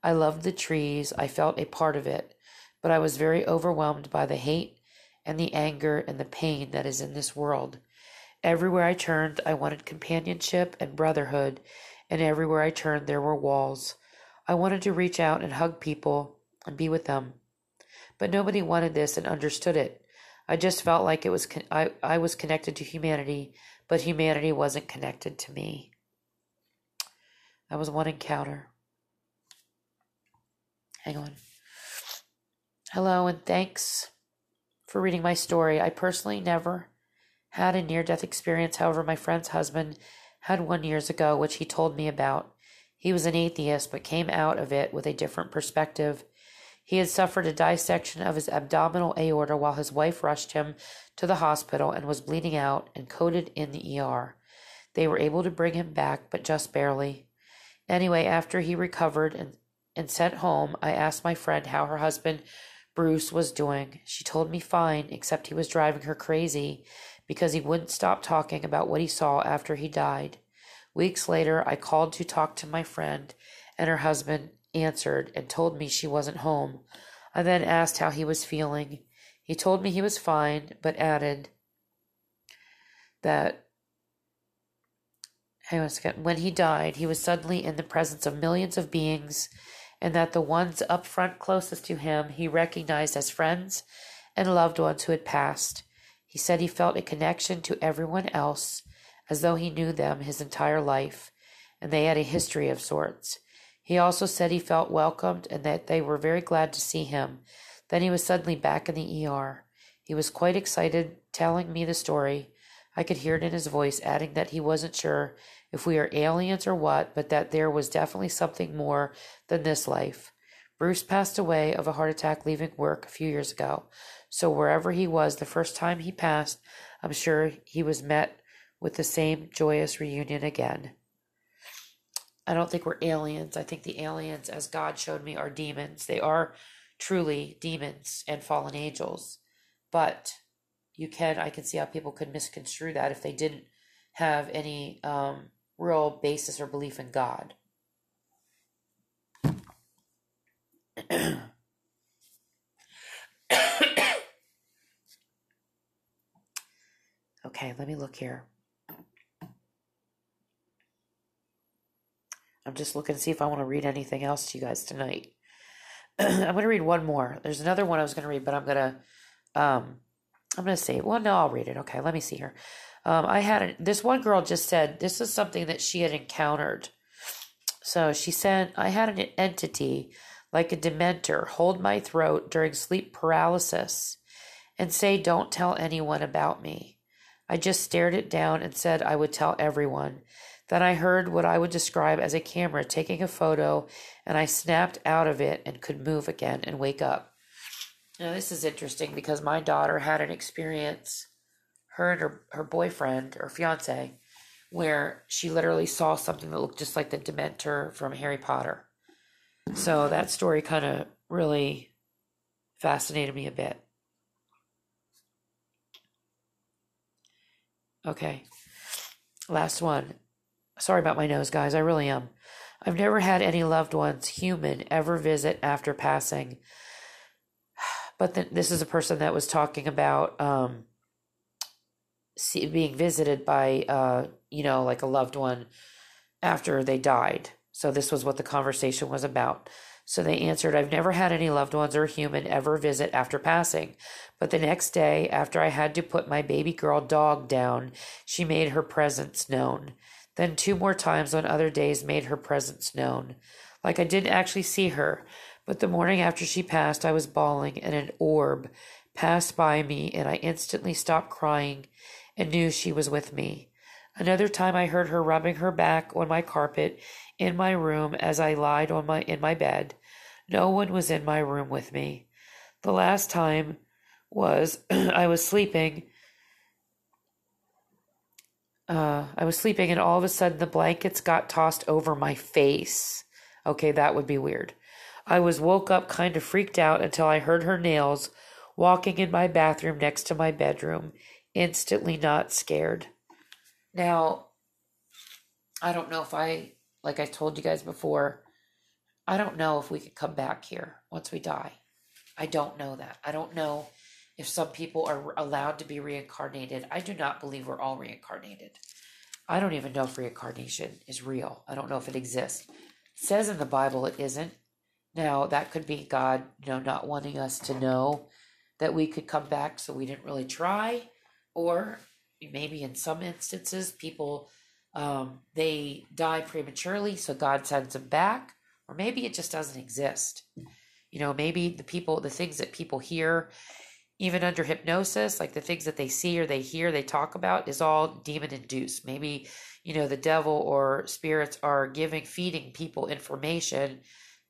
I loved the trees. I felt a part of it. But I was very overwhelmed by the hate and the anger and the pain that is in this world. Everywhere I turned, I wanted companionship and brotherhood, and everywhere I turned, there were walls. I wanted to reach out and hug people and be with them. But nobody wanted this and understood it. I just felt like it was con- I, I was connected to humanity, but humanity wasn't connected to me. That was one encounter. Hang on. Hello, and thanks for reading my story. I personally never had a near death experience. However, my friend's husband had one years ago, which he told me about. He was an atheist, but came out of it with a different perspective. He had suffered a dissection of his abdominal aorta while his wife rushed him to the hospital and was bleeding out and coded in the ER. They were able to bring him back, but just barely. Anyway, after he recovered and, and sent home, I asked my friend how her husband, Bruce, was doing. She told me fine, except he was driving her crazy because he wouldn't stop talking about what he saw after he died. Weeks later, I called to talk to my friend, and her husband answered and told me she wasn't home. I then asked how he was feeling. He told me he was fine, but added that hang on a second, when he died, he was suddenly in the presence of millions of beings, and that the ones up front closest to him he recognized as friends and loved ones who had passed. He said he felt a connection to everyone else, as though he knew them his entire life, and they had a history of sorts. He also said he felt welcomed and that they were very glad to see him. Then he was suddenly back in the ER. He was quite excited, telling me the story. I could hear it in his voice, adding that he wasn't sure if we are aliens or what, but that there was definitely something more than this life. Bruce passed away of a heart attack leaving work a few years ago, so wherever he was the first time he passed, I'm sure he was met with the same joyous reunion again. I don't think we're aliens. I think the aliens, as God showed me, are demons. They are truly demons and fallen angels. But you can I can see how people could misconstrue that if they didn't have any um, real basis or belief in God. okay, let me look here. I'm just looking to see if I want to read anything else to you guys tonight. I'm going to read one more. There's another one I was going to read, but I'm going to um, I'm going to say, well, no, I'll read it. Okay, let me see here. Um, I had a, this one girl just said this is something that she had encountered. So she said, I had an entity like a dementor hold my throat during sleep paralysis and say, Don't tell anyone about me. I just stared it down and said I would tell everyone. Then I heard what I would describe as a camera taking a photo, and I snapped out of it and could move again and wake up. Now, this is interesting because my daughter had an experience, her and her, her boyfriend or fiance, where she literally saw something that looked just like the Dementor from Harry Potter. So that story kind of really fascinated me a bit. Okay. Last one. Sorry about my nose, guys. I really am. I've never had any loved ones, human, ever visit after passing. But th- this is a person that was talking about um, see, being visited by, uh, you know, like a loved one after they died. So this was what the conversation was about. So they answered, I've never had any loved ones or human ever visit after passing. But the next day, after I had to put my baby girl dog down, she made her presence known. Then two more times on other days made her presence known. Like I didn't actually see her, but the morning after she passed, I was bawling, and an orb passed by me, and I instantly stopped crying and knew she was with me. Another time I heard her rubbing her back on my carpet in my room as I lied on my in my bed. No one was in my room with me. The last time was I was sleeping. Uh, I was sleeping, and all of a sudden the blankets got tossed over my face. Okay, that would be weird. I was woke up kind of freaked out until I heard her nails walking in my bathroom next to my bedroom, instantly not scared. Now, I don't know if I like I told you guys before, I don't know if we could come back here once we die. I don't know that. I don't know if some people are allowed to be reincarnated. I do not believe we're all reincarnated. I don't even know if reincarnation is real. I don't know if it exists. It says in the Bible it isn't. Now, that could be God, you know, not wanting us to know that we could come back so we didn't really try or maybe in some instances people um, they die prematurely, so God sends them back, or maybe it just doesn't exist. You know, maybe the people, the things that people hear, even under hypnosis, like the things that they see or they hear, they talk about, is all demon induced. Maybe, you know, the devil or spirits are giving, feeding people information,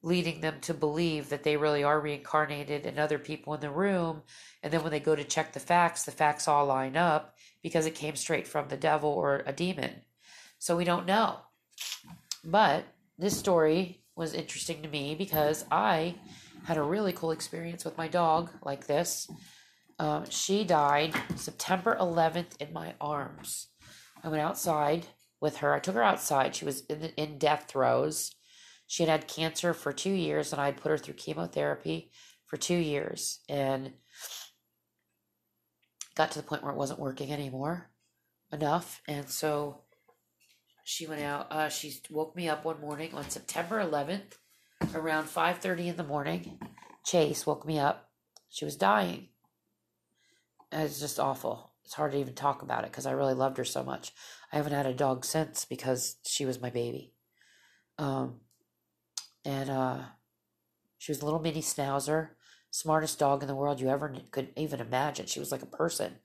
leading them to believe that they really are reincarnated and other people in the room. And then when they go to check the facts, the facts all line up because it came straight from the devil or a demon. So we don't know. But this story was interesting to me because I had a really cool experience with my dog like this. Um, she died September 11th in my arms. I went outside with her. I took her outside. She was in, the, in death throes. She had had cancer for two years, and I had put her through chemotherapy for two years. And got to the point where it wasn't working anymore enough. And so she went out. Uh, she woke me up one morning on September 11th, around 5:30 in the morning. Chase woke me up. She was dying. It's just awful. It's hard to even talk about it because I really loved her so much. I haven't had a dog since because she was my baby. Um, and uh, she was a little mini schnauzer, smartest dog in the world you ever could even imagine. She was like a person.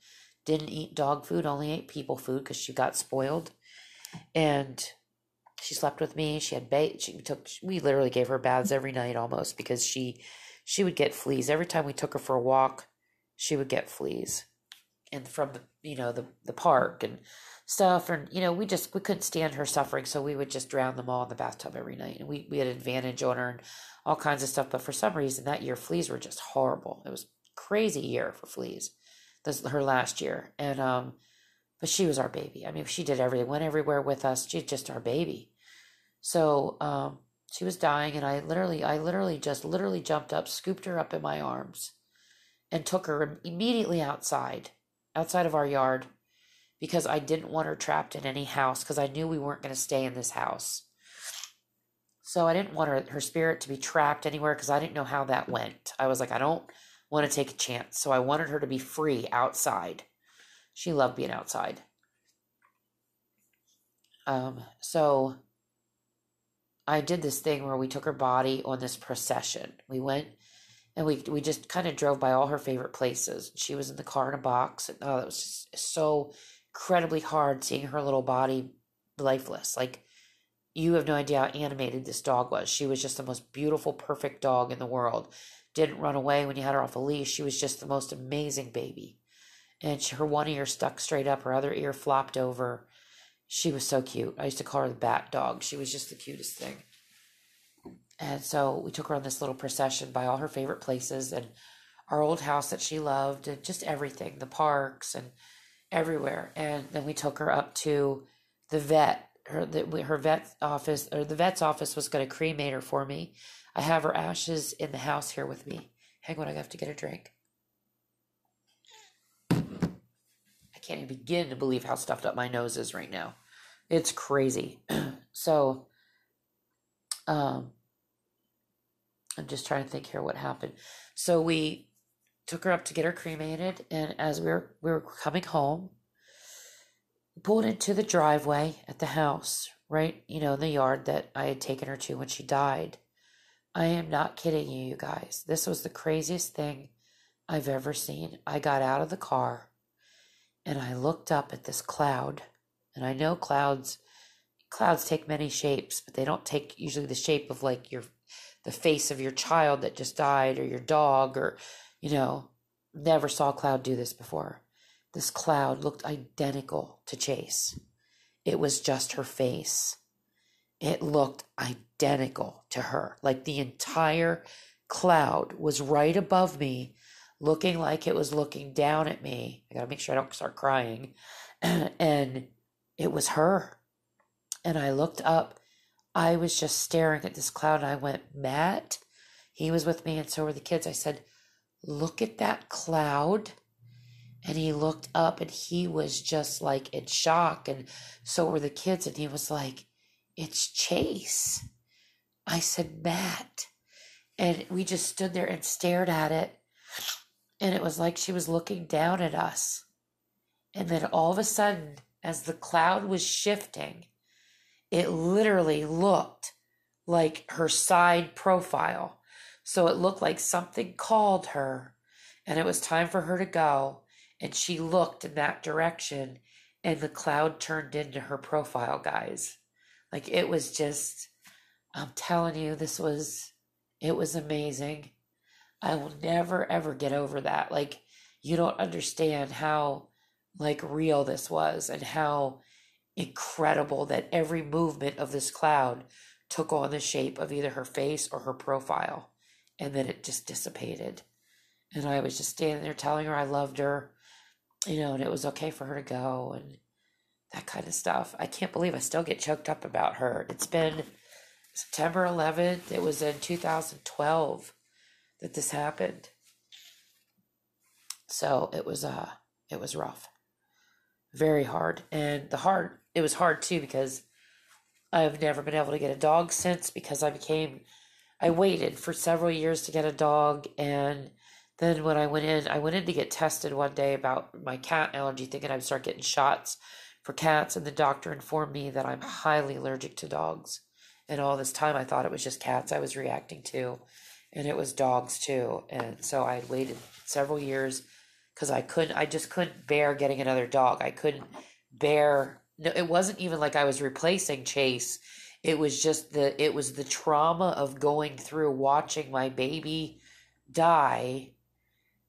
Didn't eat dog food, only ate people food because she got spoiled and she slept with me. She had bait. She took. We literally gave her baths every night almost because she she would get fleas every time we took her for a walk. She would get fleas, and from the you know the the park and stuff. And you know we just we couldn't stand her suffering, so we would just drown them all in the bathtub every night. And we we had advantage on her and all kinds of stuff. But for some reason that year fleas were just horrible. It was crazy year for fleas. This her last year, and um but she was our baby. I mean, she did everything, went everywhere with us. She's just our baby. So um, she was dying, and I literally, I literally just literally jumped up, scooped her up in my arms, and took her immediately outside, outside of our yard, because I didn't want her trapped in any house because I knew we weren't going to stay in this house. So I didn't want her, her spirit to be trapped anywhere because I didn't know how that went. I was like, I don't want to take a chance. So I wanted her to be free outside. She loved being outside. Um, so I did this thing where we took her body on this procession. We went and we we just kind of drove by all her favorite places. She was in the car in a box. And, oh, that was so incredibly hard seeing her little body lifeless. Like you have no idea how animated this dog was. She was just the most beautiful, perfect dog in the world. Didn't run away when you had her off a leash. She was just the most amazing baby. And she, her one ear stuck straight up, her other ear flopped over. She was so cute. I used to call her the bat dog. She was just the cutest thing. And so we took her on this little procession by all her favorite places and our old house that she loved and just everything, the parks and everywhere. And then we took her up to the vet her the, her vet office or the vet's office was going to cremate her for me. I have her ashes in the house here with me. Hang on, I have to get a drink. Can't even begin to believe how stuffed up my nose is right now. It's crazy. so, um, I'm just trying to think here what happened. So we took her up to get her cremated, and as we were we were coming home, we pulled into the driveway at the house, right, you know, in the yard that I had taken her to when she died. I am not kidding you, you guys. This was the craziest thing I've ever seen. I got out of the car and I looked up at this cloud. And I know clouds clouds take many shapes, but they don't take usually the shape of like your the face of your child that just died or your dog or you know, never saw a cloud do this before. This cloud looked identical to Chase. It was just her face. It looked identical to her. Like the entire cloud was right above me, looking like it was looking down at me. I gotta make sure I don't start crying. and it was her. And I looked up. I was just staring at this cloud and I went, Matt, he was with me and so were the kids. I said, Look at that cloud and he looked up and he was just like in shock and so were the kids and he was like it's chase i said matt and we just stood there and stared at it and it was like she was looking down at us. And then all of a sudden as the cloud was shifting it literally looked like her side profile. So it looked like something called her. And it was time for her to go. And she looked in that direction. And the cloud turned into her profile guys. Like it was just i'm telling you this was it was amazing i will never ever get over that like you don't understand how like real this was and how incredible that every movement of this cloud took on the shape of either her face or her profile and then it just dissipated and i was just standing there telling her i loved her you know, and it was okay for her to go and that kind of stuff. I can't believe I still get choked up about her. It's been September 11th. It was in 2012 that this happened. So it was uh it was rough. Very hard. And the hard it was hard too because I've never been able to get a dog since because I became I waited for several years to get a dog and then when I went in, I went in to get tested one day about my cat allergy, thinking I'd start getting shots for cats, and the doctor informed me that I'm highly allergic to dogs. And all this time, I thought it was just cats I was reacting to, and it was dogs too. And so I had waited several years because I couldn't, I just couldn't bear getting another dog. I couldn't bear. No, it wasn't even like I was replacing Chase. It was just the, it was the trauma of going through watching my baby die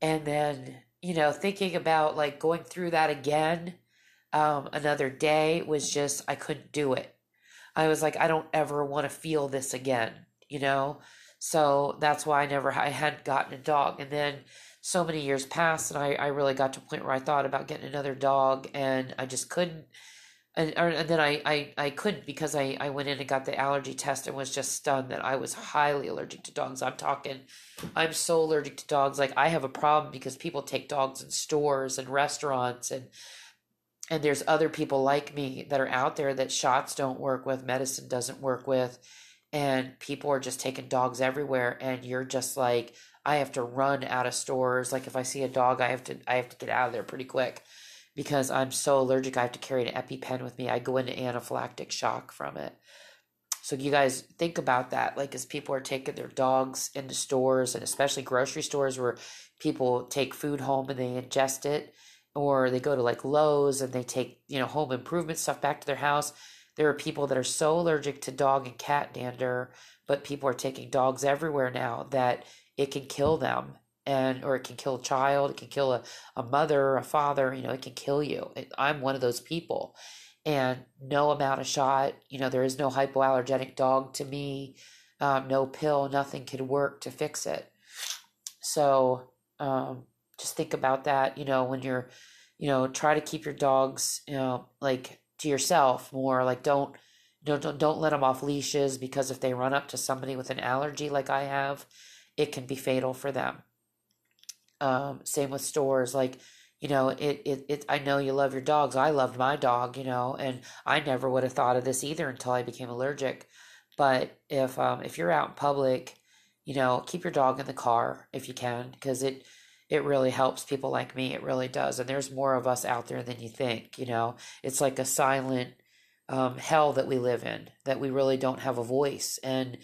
and then you know thinking about like going through that again um, another day was just i couldn't do it i was like i don't ever want to feel this again you know so that's why i never i hadn't gotten a dog and then so many years passed and I, I really got to a point where i thought about getting another dog and i just couldn't and, and then I, I, I couldn't because I, I went in and got the allergy test and was just stunned that I was highly allergic to dogs. I'm talking, I'm so allergic to dogs. Like I have a problem because people take dogs in stores and restaurants and and there's other people like me that are out there that shots don't work with, medicine doesn't work with, and people are just taking dogs everywhere and you're just like I have to run out of stores. Like if I see a dog, I have to I have to get out of there pretty quick because I'm so allergic. I have to carry an EpiPen with me. I go into anaphylactic shock from it. So you guys think about that, like as people are taking their dogs into stores and especially grocery stores where people take food home and they ingest it, or they go to like Lowe's and they take, you know, home improvement stuff back to their house. There are people that are so allergic to dog and cat dander, but people are taking dogs everywhere now that it can kill them and or it can kill a child, it can kill a, a mother, a father, you know, it can kill you. I'm one of those people and no amount of shot. You know, there is no hypoallergenic dog to me. Um, no pill, nothing could work to fix it. So um, just think about that. You know, when you're, you know, try to keep your dogs, you know, like to yourself more. Like don't, don't don't don't let them off leashes because if they run up to somebody with an allergy like I have, it can be fatal for them. Um, same with stores, like you know it, it it i know you love your dogs i loved my dog you know and i never would have thought of this either until i became allergic but if um if you're out in public you know keep your dog in the car if you can because it it really helps people like me it really does and there's more of us out there than you think you know it's like a silent um, hell that we live in that we really don't have a voice and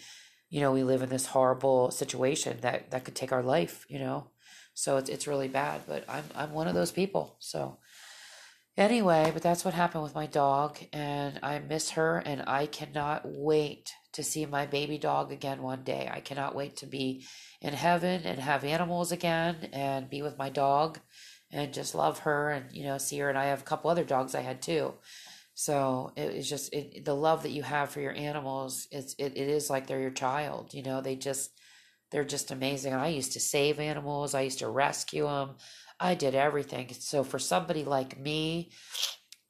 you know we live in this horrible situation that that could take our life you know so it's it's really bad, but I'm I'm one of those people. So anyway, but that's what happened with my dog and I miss her and I cannot wait to see my baby dog again one day. I cannot wait to be in heaven and have animals again and be with my dog and just love her and you know see her and I have a couple other dogs I had too. So it is just it, the love that you have for your animals. It's it, it is like they're your child. You know they just they're just amazing. I used to save animals, I used to rescue them. I did everything. So for somebody like me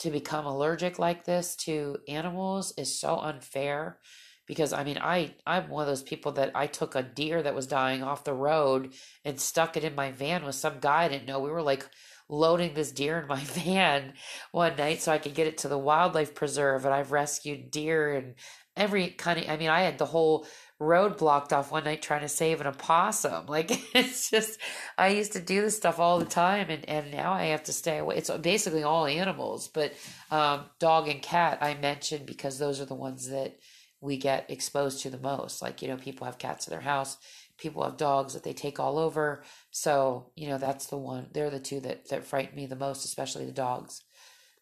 to become allergic like this to animals is so unfair because I mean I I'm one of those people that I took a deer that was dying off the road and stuck it in my van with some guy I didn't know. We were like loading this deer in my van one night so I could get it to the wildlife preserve and I've rescued deer and every kind of I mean I had the whole road blocked off one night trying to save an opossum. Like it's just I used to do this stuff all the time and, and now I have to stay away. It's basically all animals, but um, dog and cat I mentioned because those are the ones that we get exposed to the most. Like, you know, people have cats in their house, people have dogs that they take all over. So, you know, that's the one they're the two that, that frighten me the most, especially the dogs.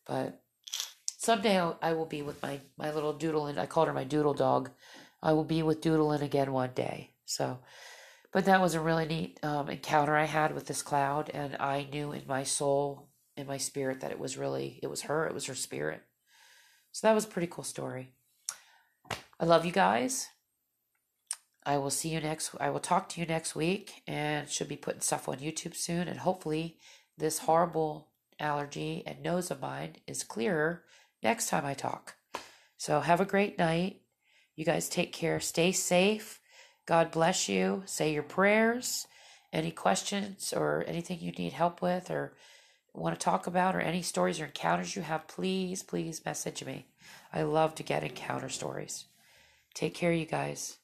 But someday I'll, I will be with my, my little doodle and I called her my doodle dog I will be with Doodlin again one day. So, but that was a really neat um, encounter I had with this cloud, and I knew in my soul, in my spirit, that it was really, it was her, it was her spirit. So that was a pretty cool story. I love you guys. I will see you next. I will talk to you next week, and should be putting stuff on YouTube soon. And hopefully, this horrible allergy and nose of mine is clearer next time I talk. So have a great night you guys take care. Stay safe. God bless you. Say your prayers. Any questions or anything you need help with or want to talk about or any stories or encounters you have, please, please message me. I love to get encounter stories. Take care, you guys.